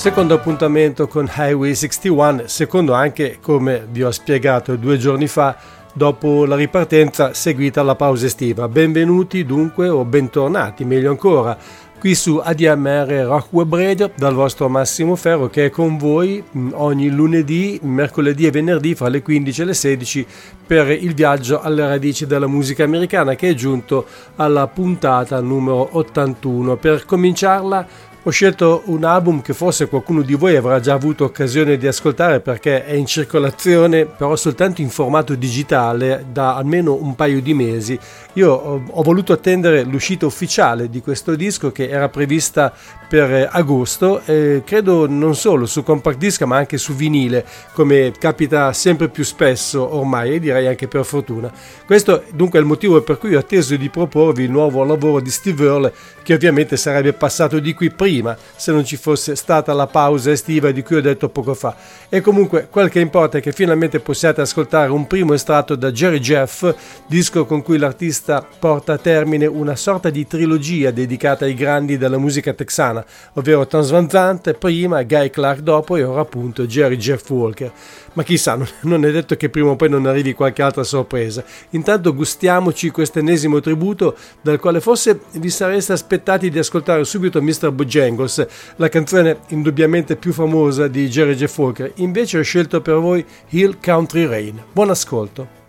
Secondo appuntamento con Highway 61, secondo anche come vi ho spiegato due giorni fa, dopo la ripartenza seguita la pausa estiva. Benvenuti dunque o bentornati, meglio ancora, qui su ADMR Rock Web Radio dal vostro Massimo Ferro che è con voi mm, ogni lunedì, mercoledì e venerdì fra le 15 e le 16 per il viaggio alle radici della musica americana che è giunto alla puntata numero 81. Per cominciarla ho scelto un album che forse qualcuno di voi avrà già avuto occasione di ascoltare perché è in circolazione però soltanto in formato digitale da almeno un paio di mesi. Io ho, voluto attendere l'uscita ufficiale di questo disco che era prevista per agosto e credo non solo su compact disc ma anche su vinile come capita sempre più spesso ormai e direi anche per fortuna. Questo dunque è il motivo per cui ho atteso di proporvi il nuovo lavoro di Steve Earle che ovviamente sarebbe passato di qui prima se non ci fosse stata la pausa estiva di cui ho detto poco fa. E comunque quel che importa è che finalmente possiate ascoltare un primo estratto da Jerry Jeff, disco con cui l'artista porta a termine una sorta di trilogia dedicata ai grandi della musica texana, ovvero Tons Van Zandt prima, Guy Clark dopo e ora appunto Jerry Jeff Walker ma chissà, non è detto che prima o poi non arrivi qualche altra sorpresa. Intanto gustiamoci questo ennesimo tributo dal quale forse vi sareste aspettati di ascoltare subito Mr. Bojangles, la canzone indubbiamente più famosa di Jerry Jeff Walker. Invece ho scelto per voi Hill Country Rain. Buon ascolto.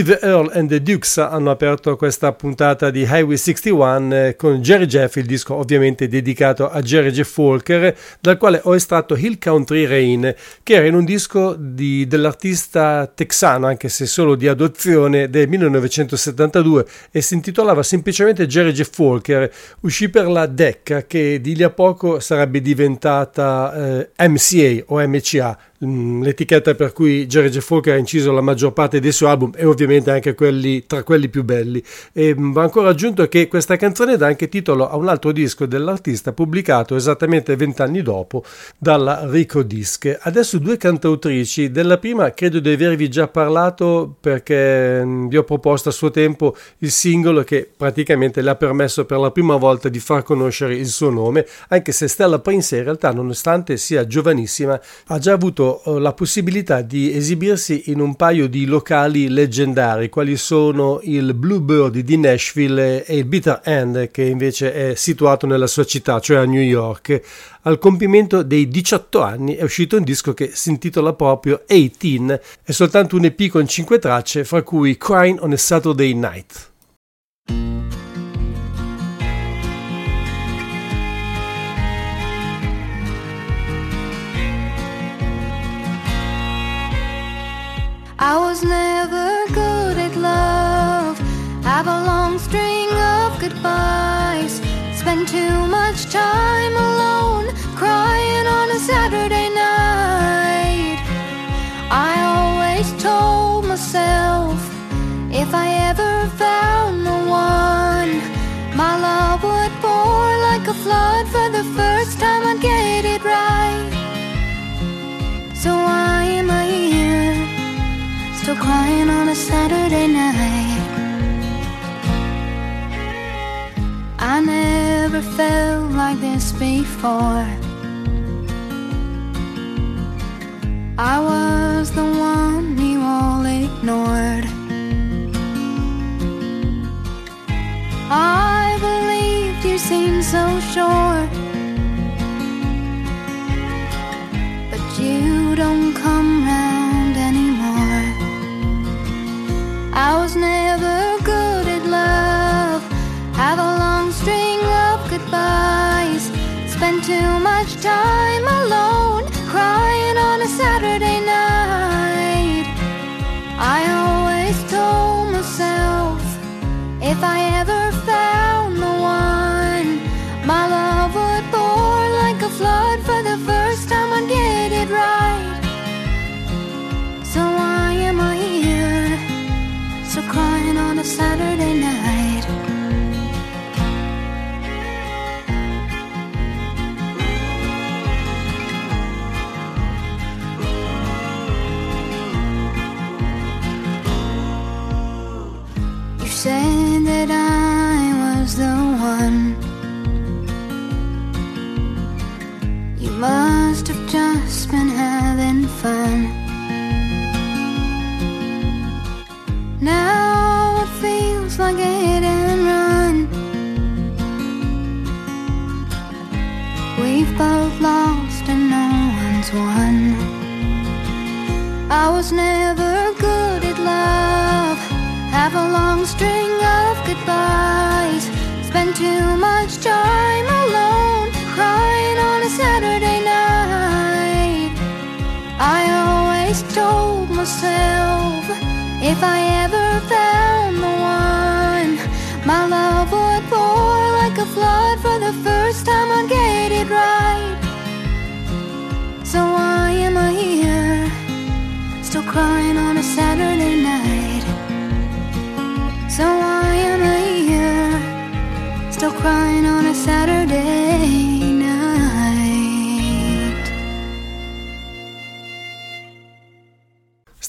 Steve Earle and the Dukes hanno aperto questa puntata di Highway 61 eh, con Jerry Jeff, il disco ovviamente dedicato a Jerry Jeff Walker, dal quale ho estratto Hill Country Rain, che era in un disco di, dell'artista texano, anche se solo di adozione, del 1972 e si intitolava semplicemente Jerry Jeff Walker. Uscì per la Decca, che di lì a poco sarebbe diventata eh, MCA o MCA l'etichetta per cui Jeff Walker ha inciso la maggior parte dei suoi album e ovviamente anche quelli tra quelli più belli. E mm, va ancora aggiunto che questa canzone dà anche titolo a un altro disco dell'artista pubblicato esattamente vent'anni dopo dalla Rico Disc. Adesso due cantautrici, della prima credo di avervi già parlato perché mm, vi ho proposto a suo tempo il singolo che praticamente le ha permesso per la prima volta di far conoscere il suo nome, anche se Stella Prince in realtà nonostante sia giovanissima ha già avuto eh, la possibilità di esibirsi in un paio di locali leggendari, quali sono il Bluebird di Nashville e il Bitter End, che invece è situato nella sua città, cioè a New York. Al compimento dei 18 anni è uscito un disco che si intitola proprio 18, è soltanto un EP con 5 tracce, fra cui Crying on a Saturday Night. Was never good at love. Have a long string of goodbyes. Spend too much time alone, crying on a Saturday night. I always told myself if I ever found the one, my love would pour like a flood for the first time I'd get it right. So why am I? Crying on a Saturday night. I never felt like this before. I was the one you all ignored. I believed you seemed so sure. But you don't I was never good at love. Have a long string of goodbyes. Spend too much time alone, crying on a Saturday if I ever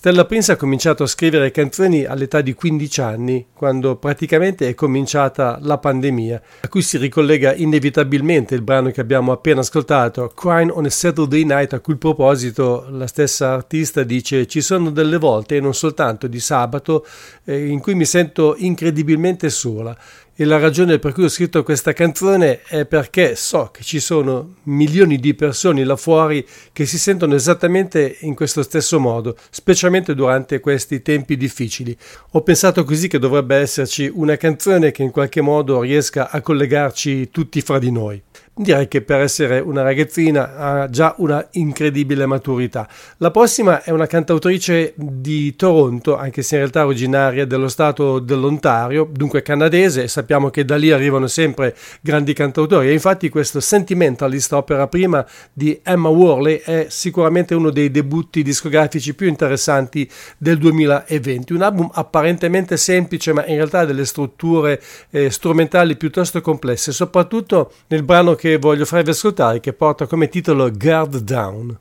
Stella Prince ha cominciato a scrivere canzoni all'età di 15 anni, quando praticamente è cominciata la pandemia, a cui si ricollega inevitabilmente il brano che abbiamo appena ascoltato, Crying on a Saturday Night, a cui proposito la stessa artista dice ci sono delle volte, e non soltanto di sabato, eh, in cui mi sento incredibilmente sola e la ragione per cui ho scritto questa canzone è perché so che ci sono milioni di persone là fuori che si sentono esattamente in questo stesso modo, specialmente durante questi tempi difficili. Ho pensato così che dovrebbe esserci una canzone che in qualche modo riesca a collegarci tutti fra di noi. Direi che per essere una ragazzina ha già una incredibile maturità. La prossima è una cantautrice di Toronto, anche se in realtà originaria dello stato dell'Ontario, dunque canadese, sappiamo che da lì arrivano sempre grandi cantautori e infatti questo Sentimentalist, opera prima di Emma Worley, è sicuramente uno dei debutti discografici più interessanti del 2020. Un album apparentemente semplice ma in realtà ha delle strutture eh, strumentali piuttosto complesse, soprattutto nel brano che voglio farvi ascoltare che porta come titolo Guard Down.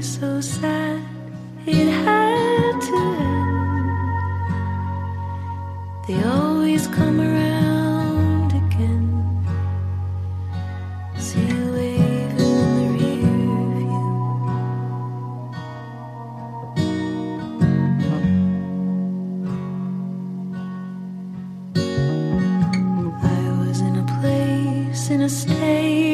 So sad They always come around again. See you waving in the rear view. I was in a place, in a state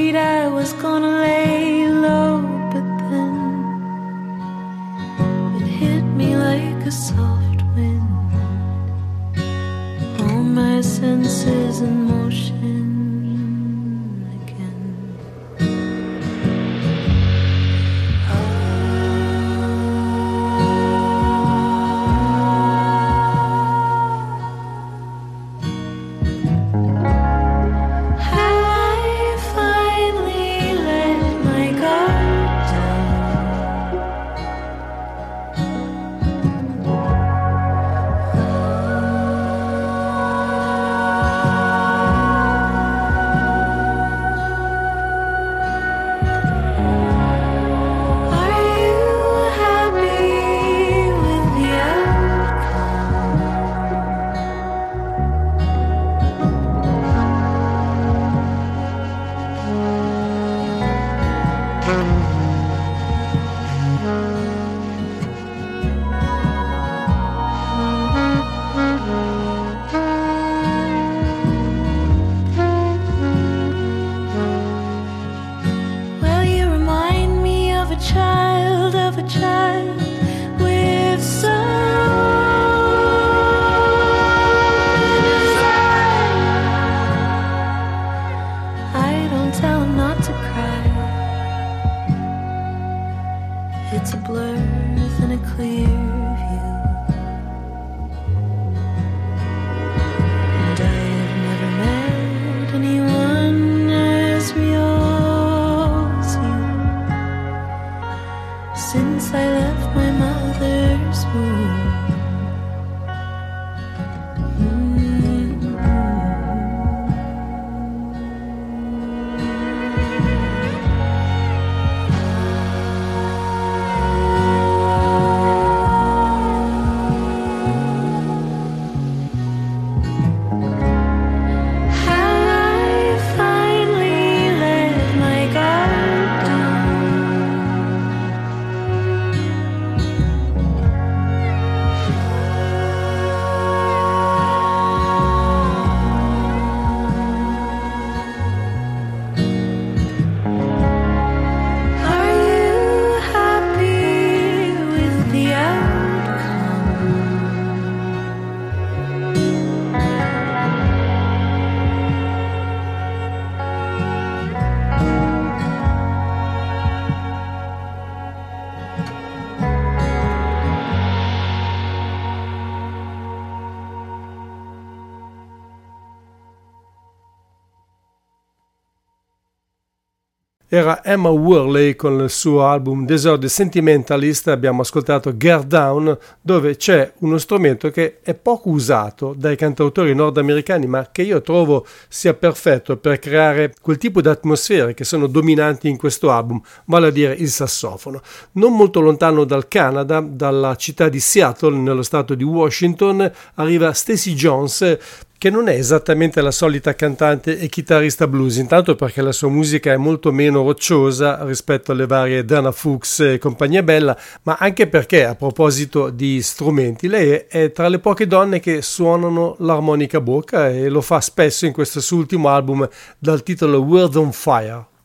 era Emma Worley con il suo album Desert Sentimentalist, abbiamo ascoltato Girl Down, dove c'è uno strumento che è poco usato dai cantautori nordamericani, ma che io trovo sia perfetto per creare quel tipo di atmosfere che sono dominanti in questo album, vale a dire il sassofono. Non molto lontano dal Canada, dalla città di Seattle, nello stato di Washington, arriva Stacy Jones, che non è esattamente la solita cantante e chitarrista blues, intanto perché la sua musica è molto meno rocciosa rispetto alle varie Dana Fuchs e compagnia bella, ma anche perché a proposito di strumenti, lei è tra le poche donne che suonano l'armonica bocca e lo fa spesso in questo suo ultimo album dal titolo World on Fire.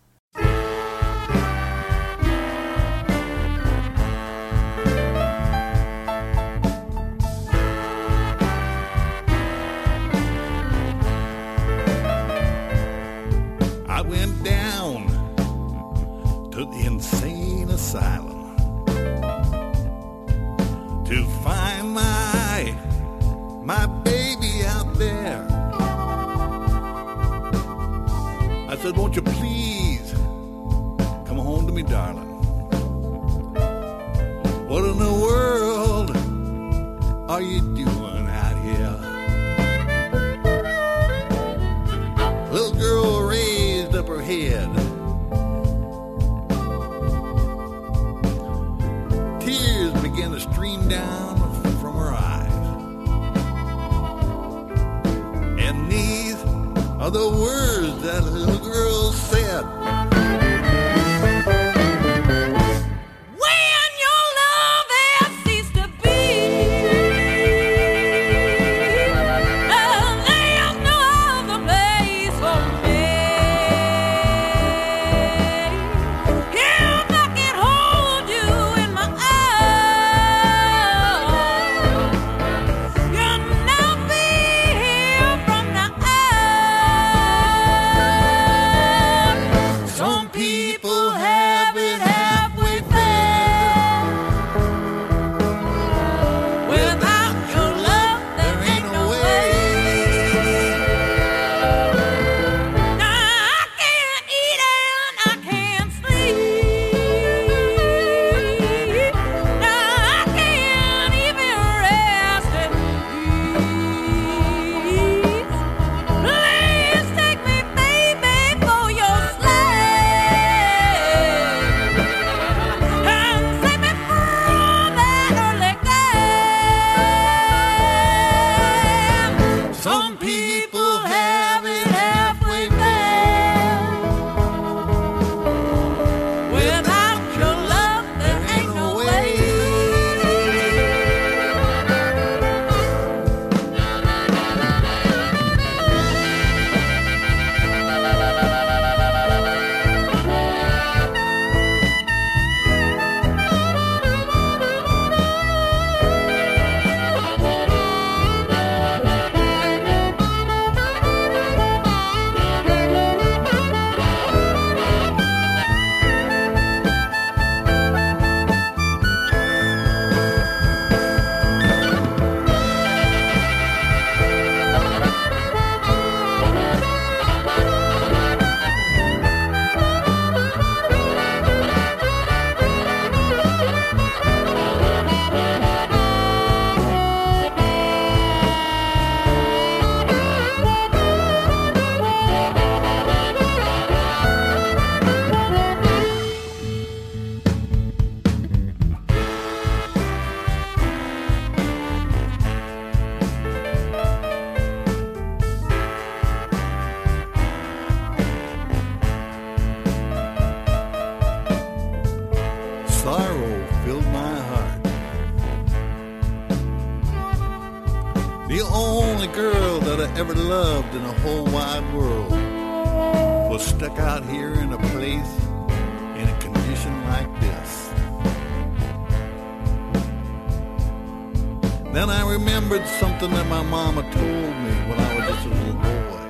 Then I remembered something that my mama told me when I was just a little boy.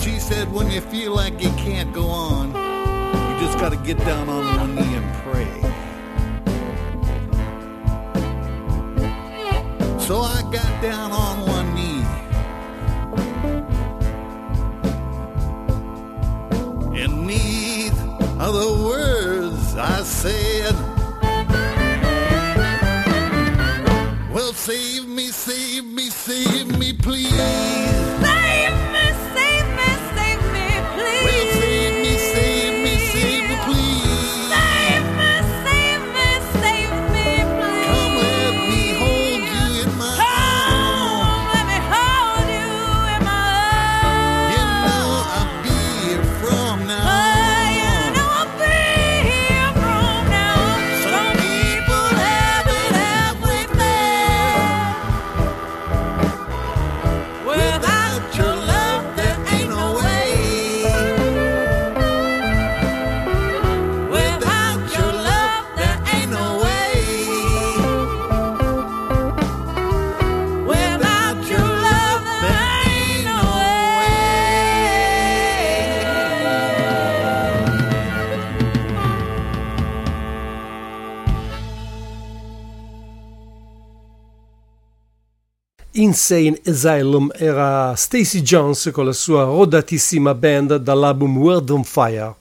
She said, when you feel like you can't go on, you just gotta get down on one knee and pray. So I got down on one knee. And need other the words said. Well, save me, save me, save me, please. Insane Asylum era Stacy Jones con la sua rodatissima band dall'album World on Fire.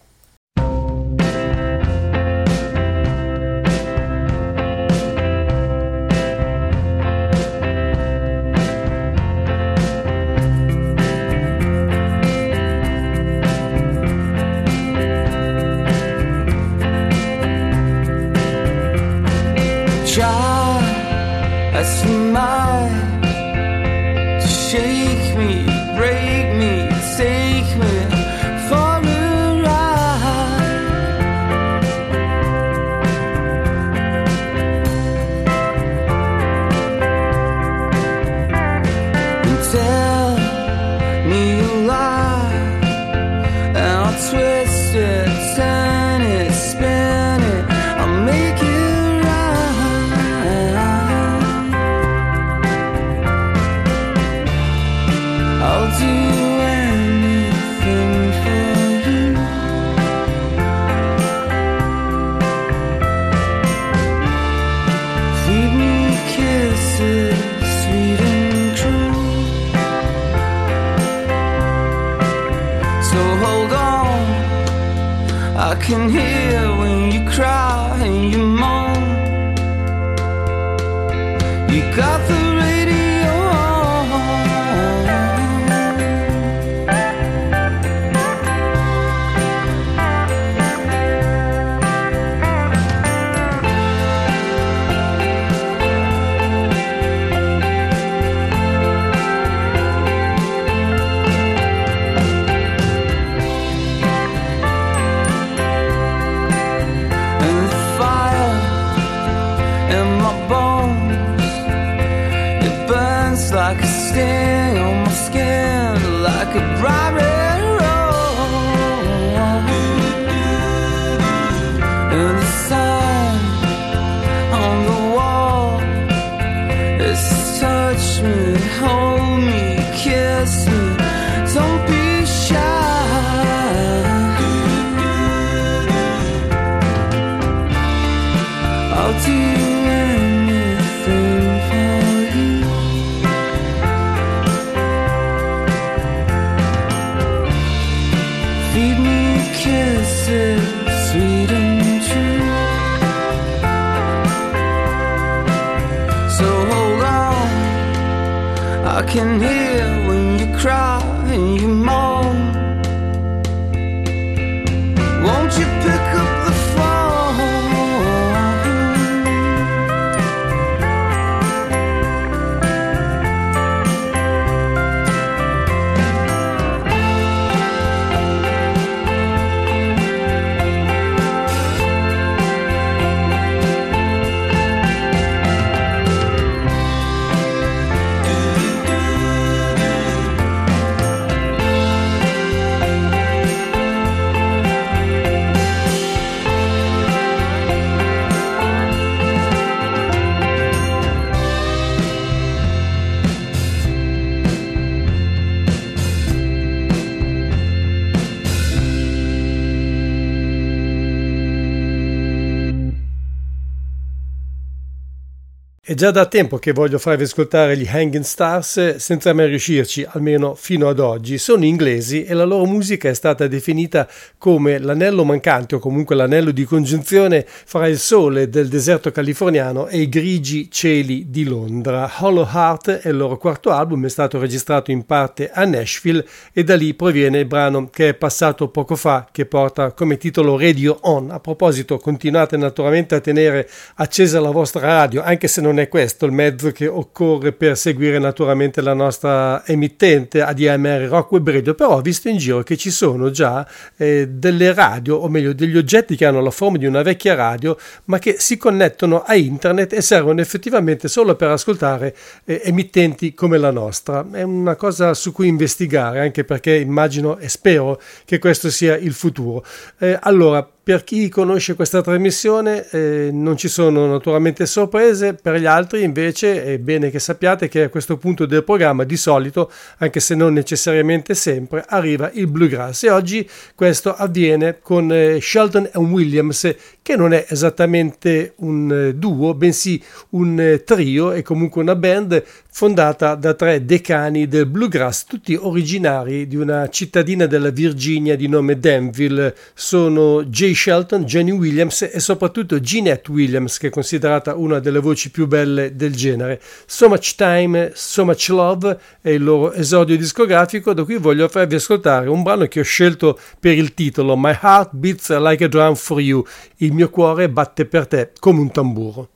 Già da tempo che voglio farvi ascoltare gli Hanging Stars senza mai riuscirci, almeno fino ad oggi. Sono inglesi e la loro musica è stata definita come l'anello mancante o comunque l'anello di congiunzione fra il sole del deserto californiano e i grigi cieli di Londra. Hollow Heart è il loro quarto album, è stato registrato in parte a Nashville e da lì proviene il brano che è passato poco fa che porta come titolo Radio On. A proposito, continuate naturalmente a tenere accesa la vostra radio, anche se non è questo il mezzo che occorre per seguire naturalmente la nostra emittente ADMR Rock Web Radio, però ho visto in giro che ci sono già eh, delle radio, o meglio degli oggetti che hanno la forma di una vecchia radio, ma che si connettono a internet e servono effettivamente solo per ascoltare eh, emittenti come la nostra. È una cosa su cui investigare, anche perché immagino e spero che questo sia il futuro. Eh, allora, per chi conosce questa trasmissione eh, non ci sono naturalmente sorprese, per gli altri invece è bene che sappiate che a questo punto del programma di solito, anche se non necessariamente sempre, arriva il bluegrass. E oggi questo avviene con eh, Sheldon Williams che non è esattamente un eh, duo, bensì un eh, trio e comunque una band fondata da tre decani del bluegrass, tutti originari di una cittadina della Virginia di nome Danville. Sono Jay Shelton, Jenny Williams e soprattutto Jeanette Williams, che è considerata una delle voci più belle del genere. So Much Time, So Much Love è il loro esordio discografico, da cui voglio farvi ascoltare un brano che ho scelto per il titolo My Heart Beats Like a Drum for You. Il mio cuore batte per te come un tamburo.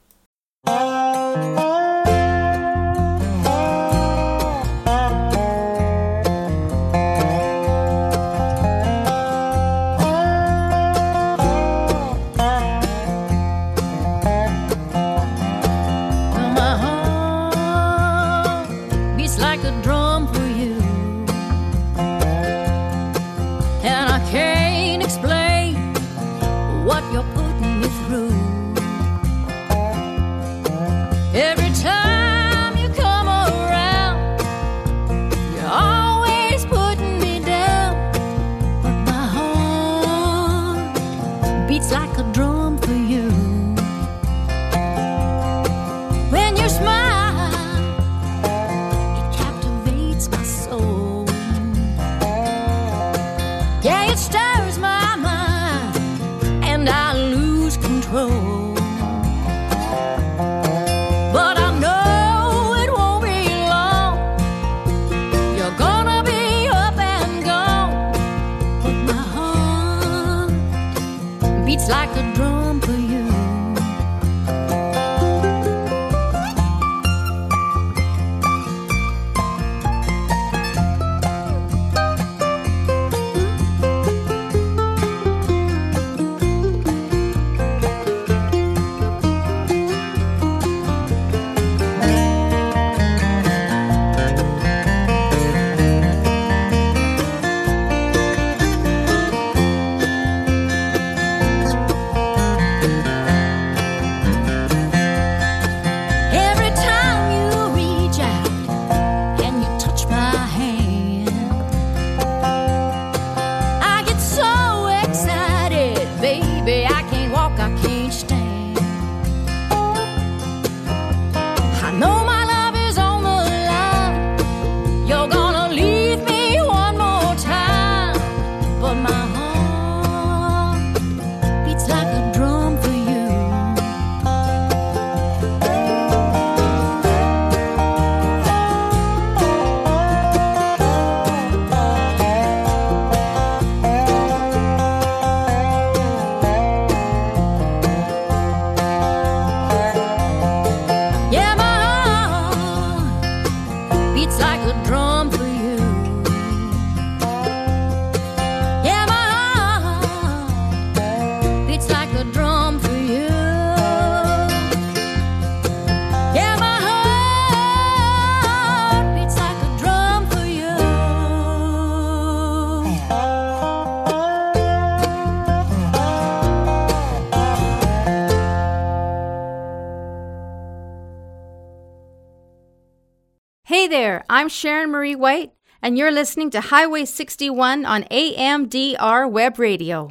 I'm Sharon Marie White, and you're listening to Highway 61 on AMDR Web Radio.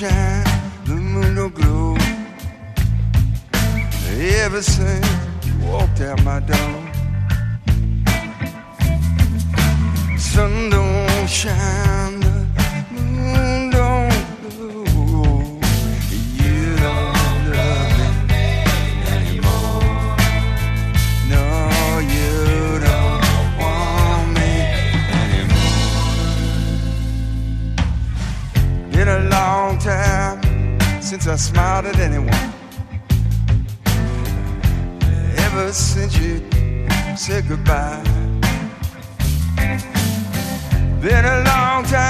The moon don't glow. Ever since you walked out my door, sun don't shine, I smiled at anyone. Ever since you said goodbye. Been a long time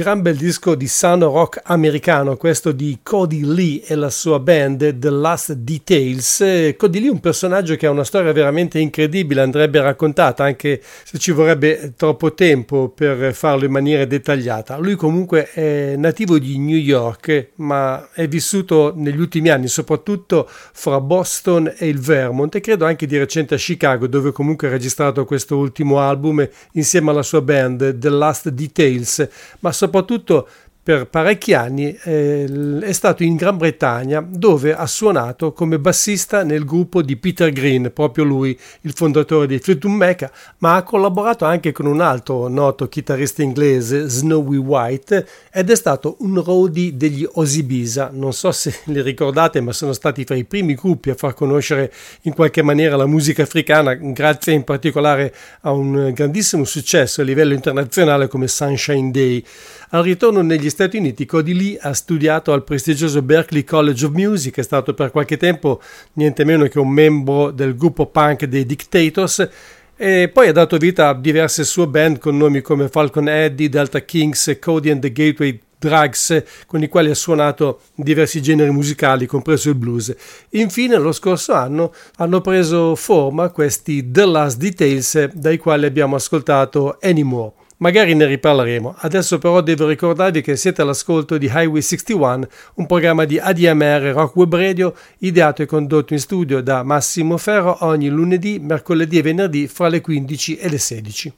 gran bel disco di sound rock americano, questo di Cody Lee e la sua band The Last Details. Cody Lee è un personaggio che ha una storia veramente incredibile, andrebbe raccontata anche se ci vorrebbe troppo tempo per farlo in maniera dettagliata. Lui comunque è nativo di New York, ma è vissuto negli ultimi anni soprattutto fra Boston e il Vermont e credo anche di recente a Chicago, dove comunque ha registrato questo ultimo album insieme alla sua band The Last Details, ma soprattutto per parecchi anni eh, è stato in Gran Bretagna dove ha suonato come bassista nel gruppo di Peter Green, proprio lui, il fondatore di Fleetwood Mac, ma ha collaborato anche con un altro noto chitarrista inglese, Snowy White, ed è stato un roadie degli Osibisa. Non so se li ricordate, ma sono stati fra i primi gruppi a far conoscere in qualche maniera la musica africana, grazie in particolare a un grandissimo successo a livello internazionale come Sunshine Day. Al ritorno negli Stati Uniti, Cody Lee ha studiato al prestigioso Berklee College of Music, è stato per qualche tempo niente meno che un membro del gruppo punk dei Dictators e poi ha dato vita a diverse sue band con nomi come Falcon Eddie, Delta Kings, Cody and the Gateway Drugs, con i quali ha suonato diversi generi musicali, compreso il blues. Infine, lo scorso anno hanno preso forma questi The Last Details, dai quali abbiamo ascoltato Anymore. Magari ne riparleremo. Adesso però devo ricordarvi che siete all'ascolto di Highway 61, un programma di ADMR Rock Web Radio ideato e condotto in studio da Massimo Ferro ogni lunedì, mercoledì e venerdì fra le 15 e le 16.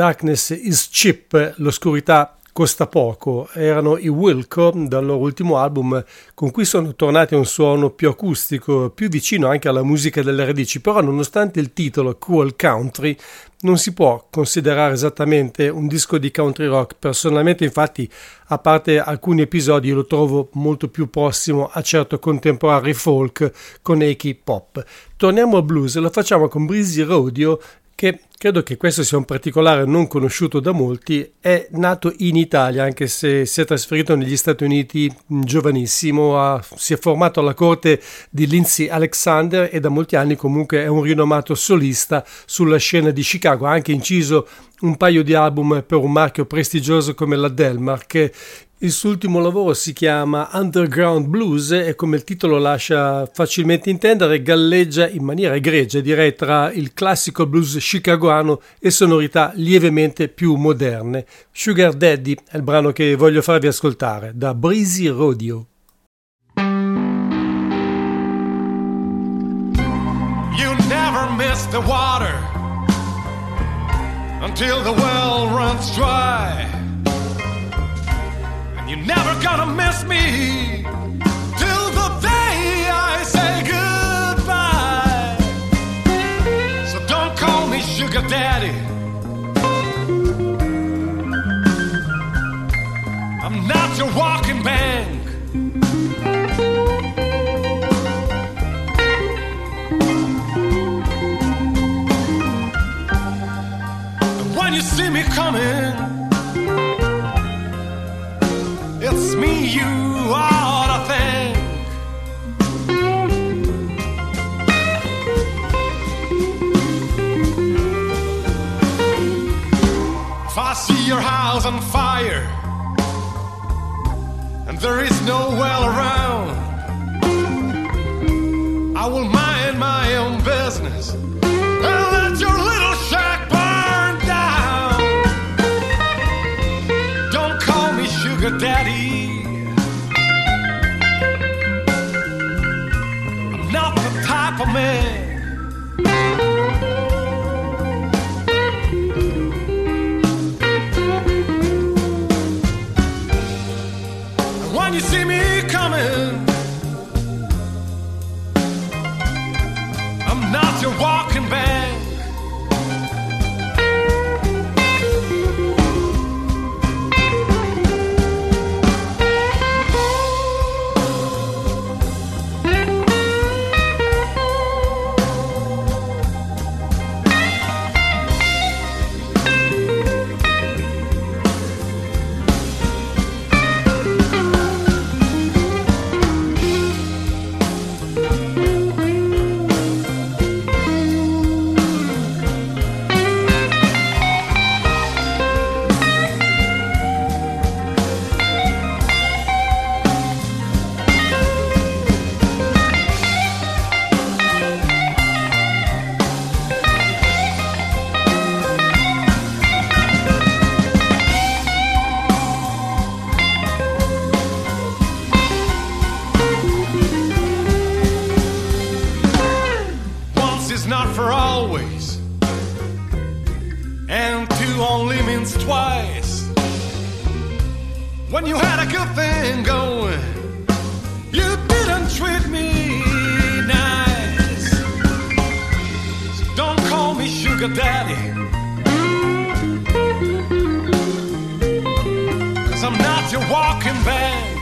Darkness is cheap, l'oscurità costa poco, erano i Wilco dal loro ultimo album con cui sono tornati a un suono più acustico, più vicino anche alla musica delle radici, però nonostante il titolo Cool Country non si può considerare esattamente un disco di country rock, personalmente infatti a parte alcuni episodi lo trovo molto più prossimo a certo contemporary folk con echi pop. Torniamo al blues lo facciamo con Breezy Rodeo che credo che questo sia un particolare non conosciuto da molti, è nato in Italia anche se si è trasferito negli Stati Uniti giovanissimo, ha- si è formato alla corte di Lindsay Alexander e da molti anni comunque è un rinomato solista sulla scena di Chicago, ha anche inciso un paio di album per un marchio prestigioso come la Delmark. Il suo ultimo lavoro si chiama Underground Blues e come il titolo lascia facilmente intendere galleggia in maniera egregia direi tra il classico blues chicagoano e sonorità lievemente più moderne. Sugar Daddy è il brano che voglio farvi ascoltare da Breezy Rodeo. You never miss the water until the well runs dry. You're never gonna miss me till the day I say goodbye. So don't call me sugar daddy. I'm not your walking bank. When you see me coming, Trust me, you ought to think. If I see your house on fire and there is no well around, I will mind my own business and let your little shack burn down. Don't call me sugar daddy. You a good thing going, you didn't treat me nice. So don't call me sugar daddy. Cause I'm not your walking bag.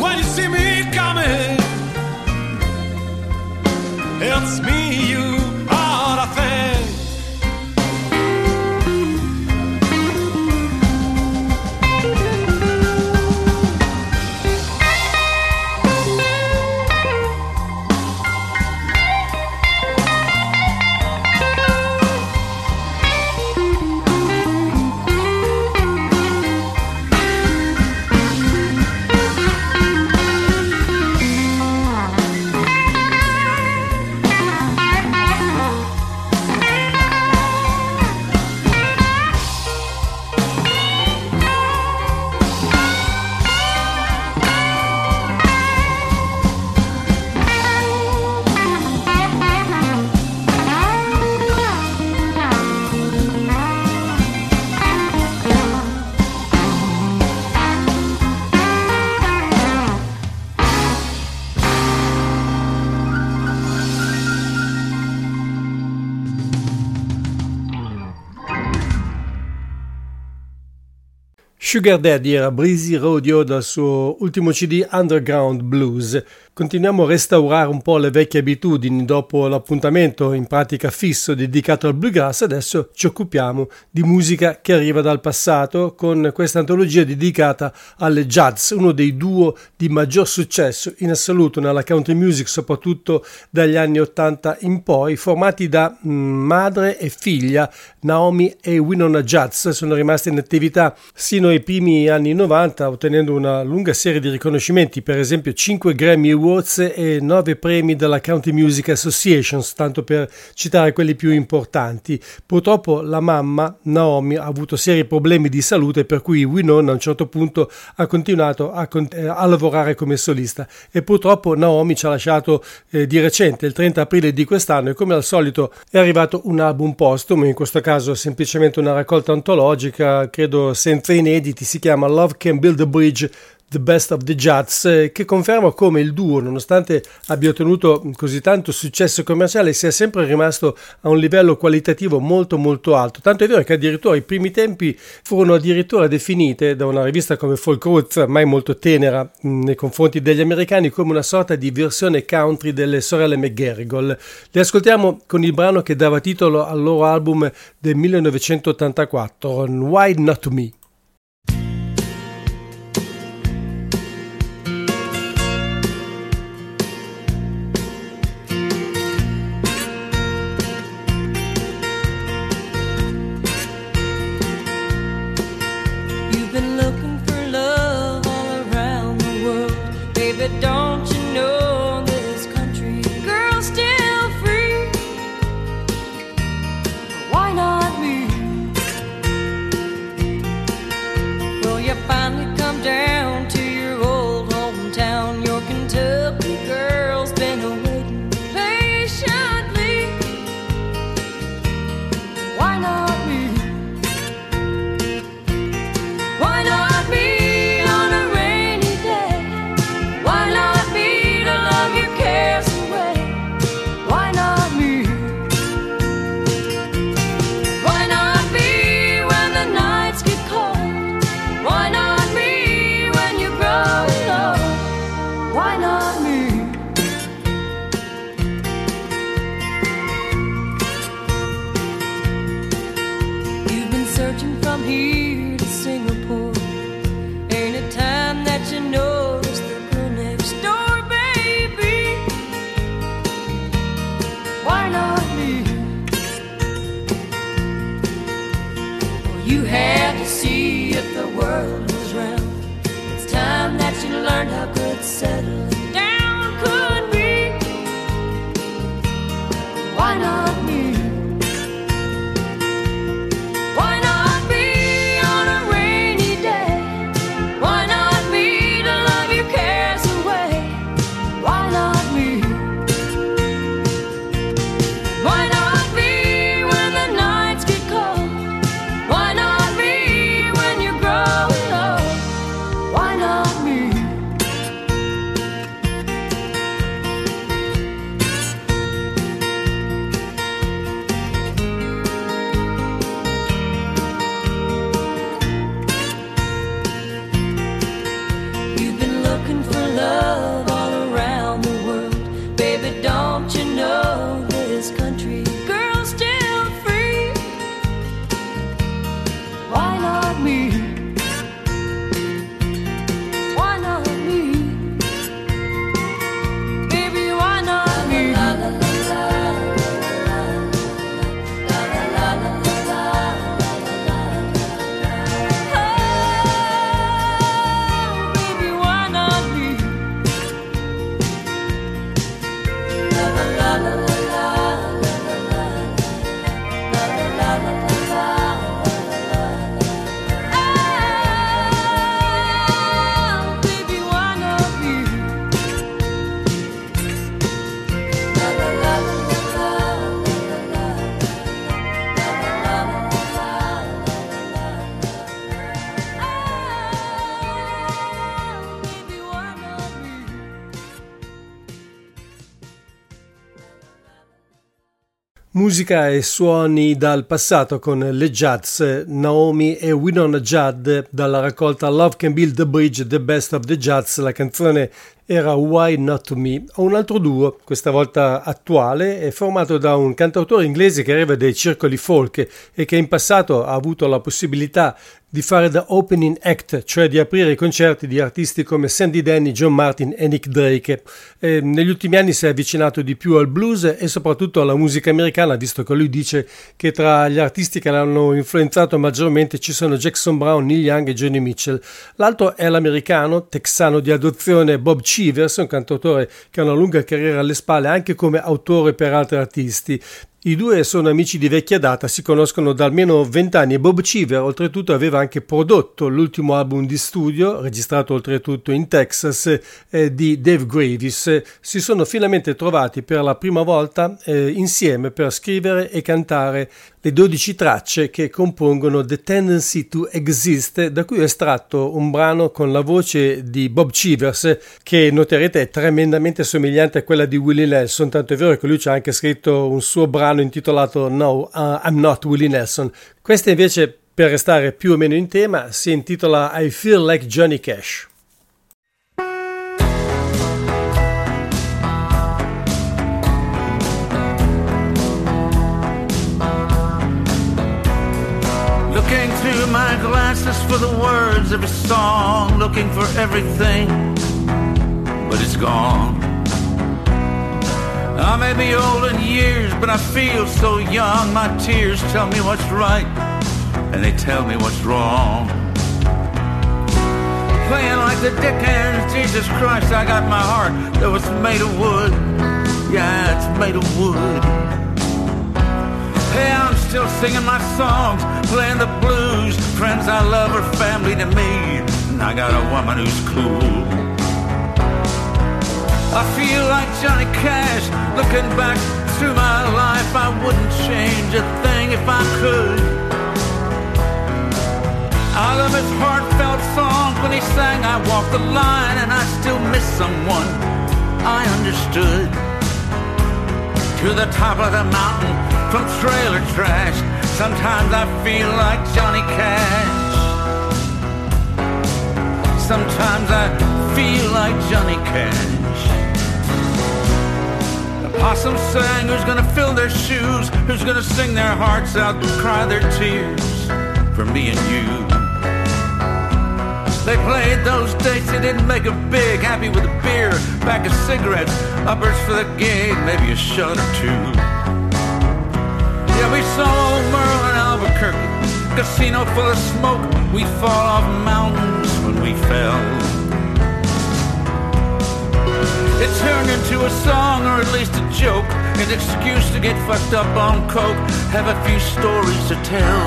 When you see me coming, it's me Sugar Daddy era Breezy Rodeo dal suo ultimo CD Underground Blues. Continuiamo a restaurare un po' le vecchie abitudini dopo l'appuntamento in pratica fisso dedicato al bluegrass. Adesso ci occupiamo di musica che arriva dal passato con questa antologia dedicata alle Jazz, uno dei duo di maggior successo in assoluto nella country music, soprattutto dagli anni 80 in poi, formati da mh, madre e figlia Naomi e Winona Jazz. Sono rimasti in attività sino ai primi anni 90, ottenendo una lunga serie di riconoscimenti, per esempio 5 Grammy Awards e 9 premi della Country Music Association, tanto per citare quelli più importanti. Purtroppo la mamma, Naomi, ha avuto seri problemi di salute, per cui Winona a un certo punto ha continuato a, a lavorare come solista e purtroppo Naomi ci ha lasciato eh, di recente, il 30 aprile di quest'anno, e come al solito è arrivato un album postumo, in questo caso semplicemente una raccolta antologica, credo senza inediti, si chiama Love Can Build a Bridge The Best of the Jazz, che conferma come il duo, nonostante abbia ottenuto così tanto successo commerciale, sia sempre rimasto a un livello qualitativo molto molto alto. Tanto è vero che addirittura i primi tempi furono addirittura definite da una rivista come Folk Roots, mai molto tenera nei confronti degli americani, come una sorta di versione country delle sorelle McGarrigle. Li ascoltiamo con il brano che dava titolo al loro album del 1984, Why Not Me. Musica e suoni dal passato con le Jazz, Naomi e Winona Judd dalla raccolta Love Can Build the Bridge, The Best of the Jazz. La canzone era Why Not Me. Ho un altro duo, questa volta attuale, formato da un cantautore inglese che arriva dai circoli folk e che in passato ha avuto la possibilità di fare da opening act, cioè di aprire i concerti di artisti come Sandy Denny, John Martin e Nick Drake. E negli ultimi anni si è avvicinato di più al blues e soprattutto alla musica americana, visto che lui dice che tra gli artisti che l'hanno influenzato maggiormente ci sono Jackson Brown, Neil Young e Johnny Mitchell. L'altro è l'americano, texano di adozione Bob Chivers, un cantautore che ha una lunga carriera alle spalle anche come autore per altri artisti. I due sono amici di vecchia data, si conoscono da almeno vent'anni e Bob Cheever oltretutto aveva anche prodotto l'ultimo album di studio, registrato oltretutto in Texas, eh, di Dave Gravis. Si sono finalmente trovati per la prima volta eh, insieme per scrivere e cantare le 12 tracce che compongono The Tendency to Exist, da cui ho estratto un brano con la voce di Bob Chivers, che noterete è tremendamente somigliante a quella di Willie Nelson, tanto è vero che lui ci ha anche scritto un suo brano intitolato No, uh, I'm Not Willie Nelson. Questa invece, per restare più o meno in tema, si intitola I Feel Like Johnny Cash. Looking through my glasses for the words of a song, looking for everything, but it's gone. I may be old in years, but I feel so young. My tears tell me what's right, and they tell me what's wrong. Playing like the Dickens, Jesus Christ, I got my heart that was made of wood. Yeah, it's made of wood. Hey, I'm still singing my songs, playing the blues. Friends I love are family to me, and I got a woman who's cool. I feel like Johnny Cash, looking back through my life. I wouldn't change a thing if I could. I love his heartfelt songs when he sang I Walk the Line, and I still miss someone I understood. To the top of the mountain from trailer trash. Sometimes I feel like Johnny Cash. Sometimes I feel like Johnny Cash. Possum sang, who's gonna fill their shoes? Who's gonna sing their hearts out and cry their tears? for me and you. They played those dates, they didn't make a big, happy with a beer, pack of cigarettes, uppers for the gig, maybe a shot or two. Yeah, we saw Merle Albuquerque, casino full of smoke, we fall off mountains when we fell. It turned into a song or at least a joke, an excuse to get fucked up on coke, have a few stories to tell.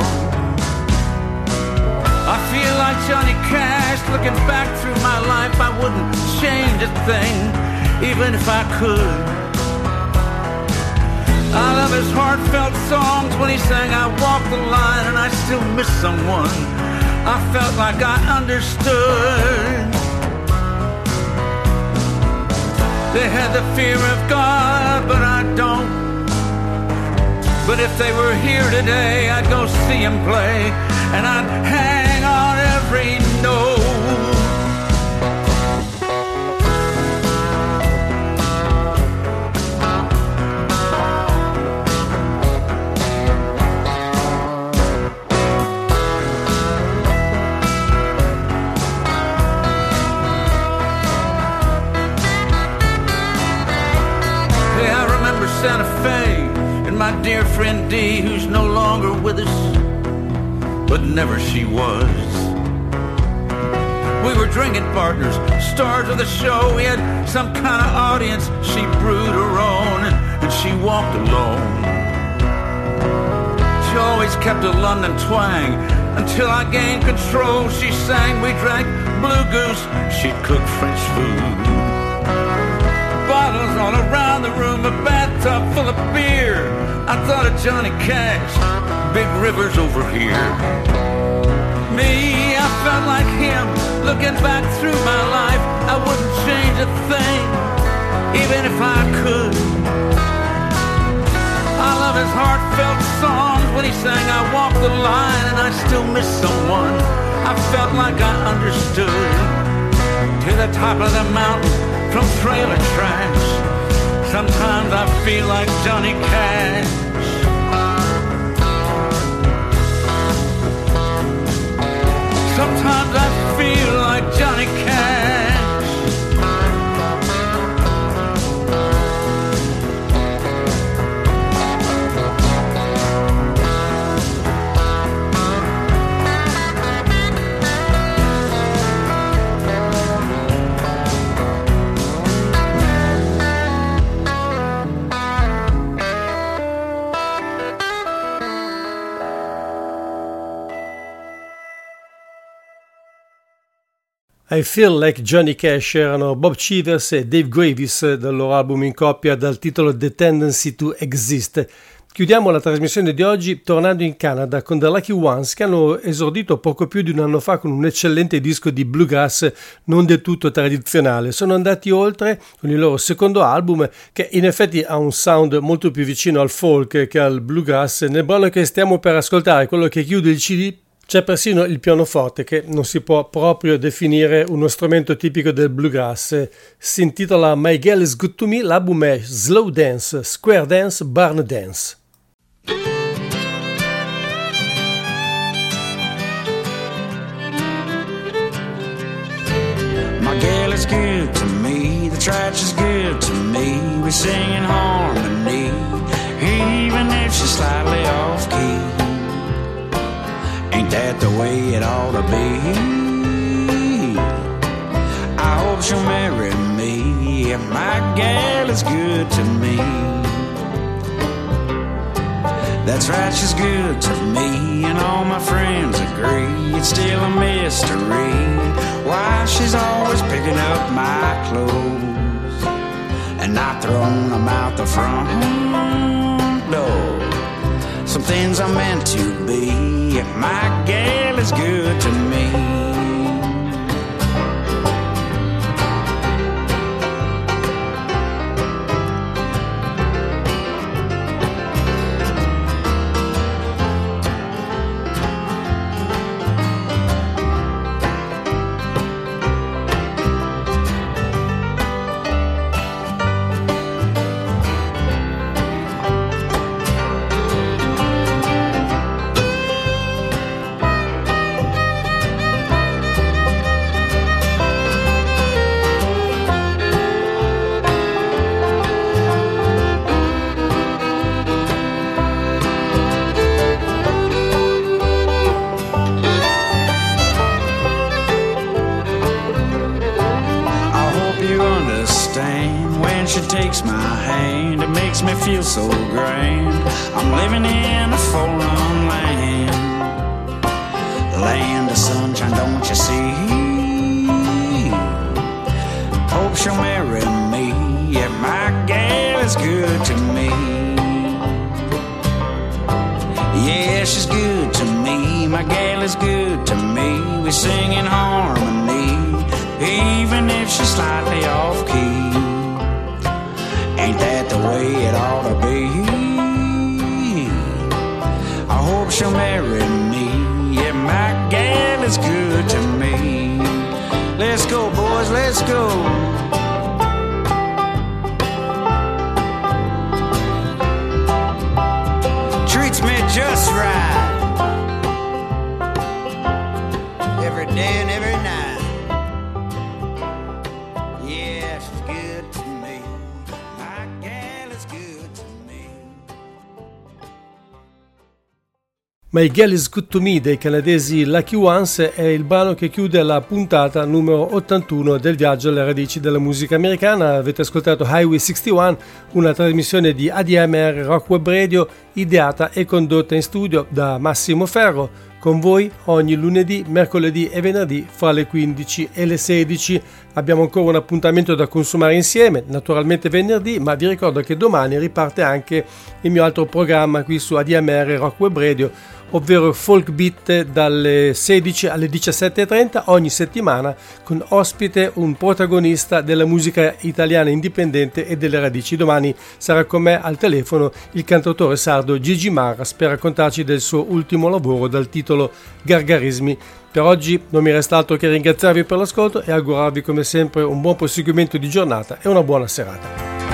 I feel like Johnny Cash looking back through my life. I wouldn't change a thing, even if I could. I love his heartfelt songs when he sang I Walk the Line and I still miss someone. I felt like I understood. They had the fear of God, but I don't. But if they were here today, I'd go see him play, and I'd hang on every note. Dear friend Dee, who's no longer with us, but never she was. We were drinking partners, stars of the show. We had some kind of audience. She brewed her own, and she walked alone. She always kept a London twang. Until I gained control, she sang. We drank blue goose. She'd cook French food bottles all around the room, a bathtub full of beer. I thought of Johnny Cash, big rivers over here. Me, I felt like him, looking back through my life. I wouldn't change a thing, even if I could. I love his heartfelt songs when he sang I Walk the Line and I still miss someone. I felt like I understood. To the top of the mountain from trailer tracks. Sometimes I feel like Johnny Cash. Sometimes I feel like Johnny Cash. I Feel Like Johnny Cash erano Bob Chivers e Dave Gravis del loro album in coppia dal titolo The Tendency to Exist. Chiudiamo la trasmissione di oggi tornando in Canada con The Lucky Ones che hanno esordito poco più di un anno fa con un eccellente disco di bluegrass non del tutto tradizionale. Sono andati oltre con il loro secondo album che in effetti ha un sound molto più vicino al folk che al bluegrass. Nel brano che stiamo per ascoltare, quello che chiude il CD, c'è persino il pianoforte che non si può proprio definire uno strumento tipico del bluegrass. Si intitola My Girl is Good to Me, l'album è Slow Dance, Square Dance, Barn Dance. My girl is good to me, the trash is good to me. We sing in harmony, even if she's slightly That the way it ought to be? I hope she'll marry me if my gal is good to me. That's right, she's good to me, and all my friends agree. It's still a mystery why she's always picking up my clothes and not throwing them out the front door. Some things are meant to be. My gal is good to me. If she's slightly off key. Ain't that the way it ought to be? I hope she'll marry me. Yeah, my gal is good to me. Let's go, boys, let's go. My Girl is Good to Me dei canadesi Lucky Ones è il brano che chiude la puntata numero 81 del viaggio alle radici della musica americana. Avete ascoltato Highway 61, una trasmissione di ADMR Rock Web Radio ideata e condotta in studio da Massimo Ferro. Con voi ogni lunedì, mercoledì e venerdì fra le 15 e le 16. Abbiamo ancora un appuntamento da consumare insieme, naturalmente venerdì, ma vi ricordo che domani riparte anche il mio altro programma qui su ADMR Rock Web Radio ovvero Folk Beat dalle 16 alle 17.30 ogni settimana con ospite un protagonista della musica italiana indipendente e delle radici. Domani sarà con me al telefono il cantautore sardo Gigi Maras per raccontarci del suo ultimo lavoro dal titolo Gargarismi. Per oggi non mi resta altro che ringraziarvi per l'ascolto e augurarvi come sempre un buon proseguimento di giornata e una buona serata.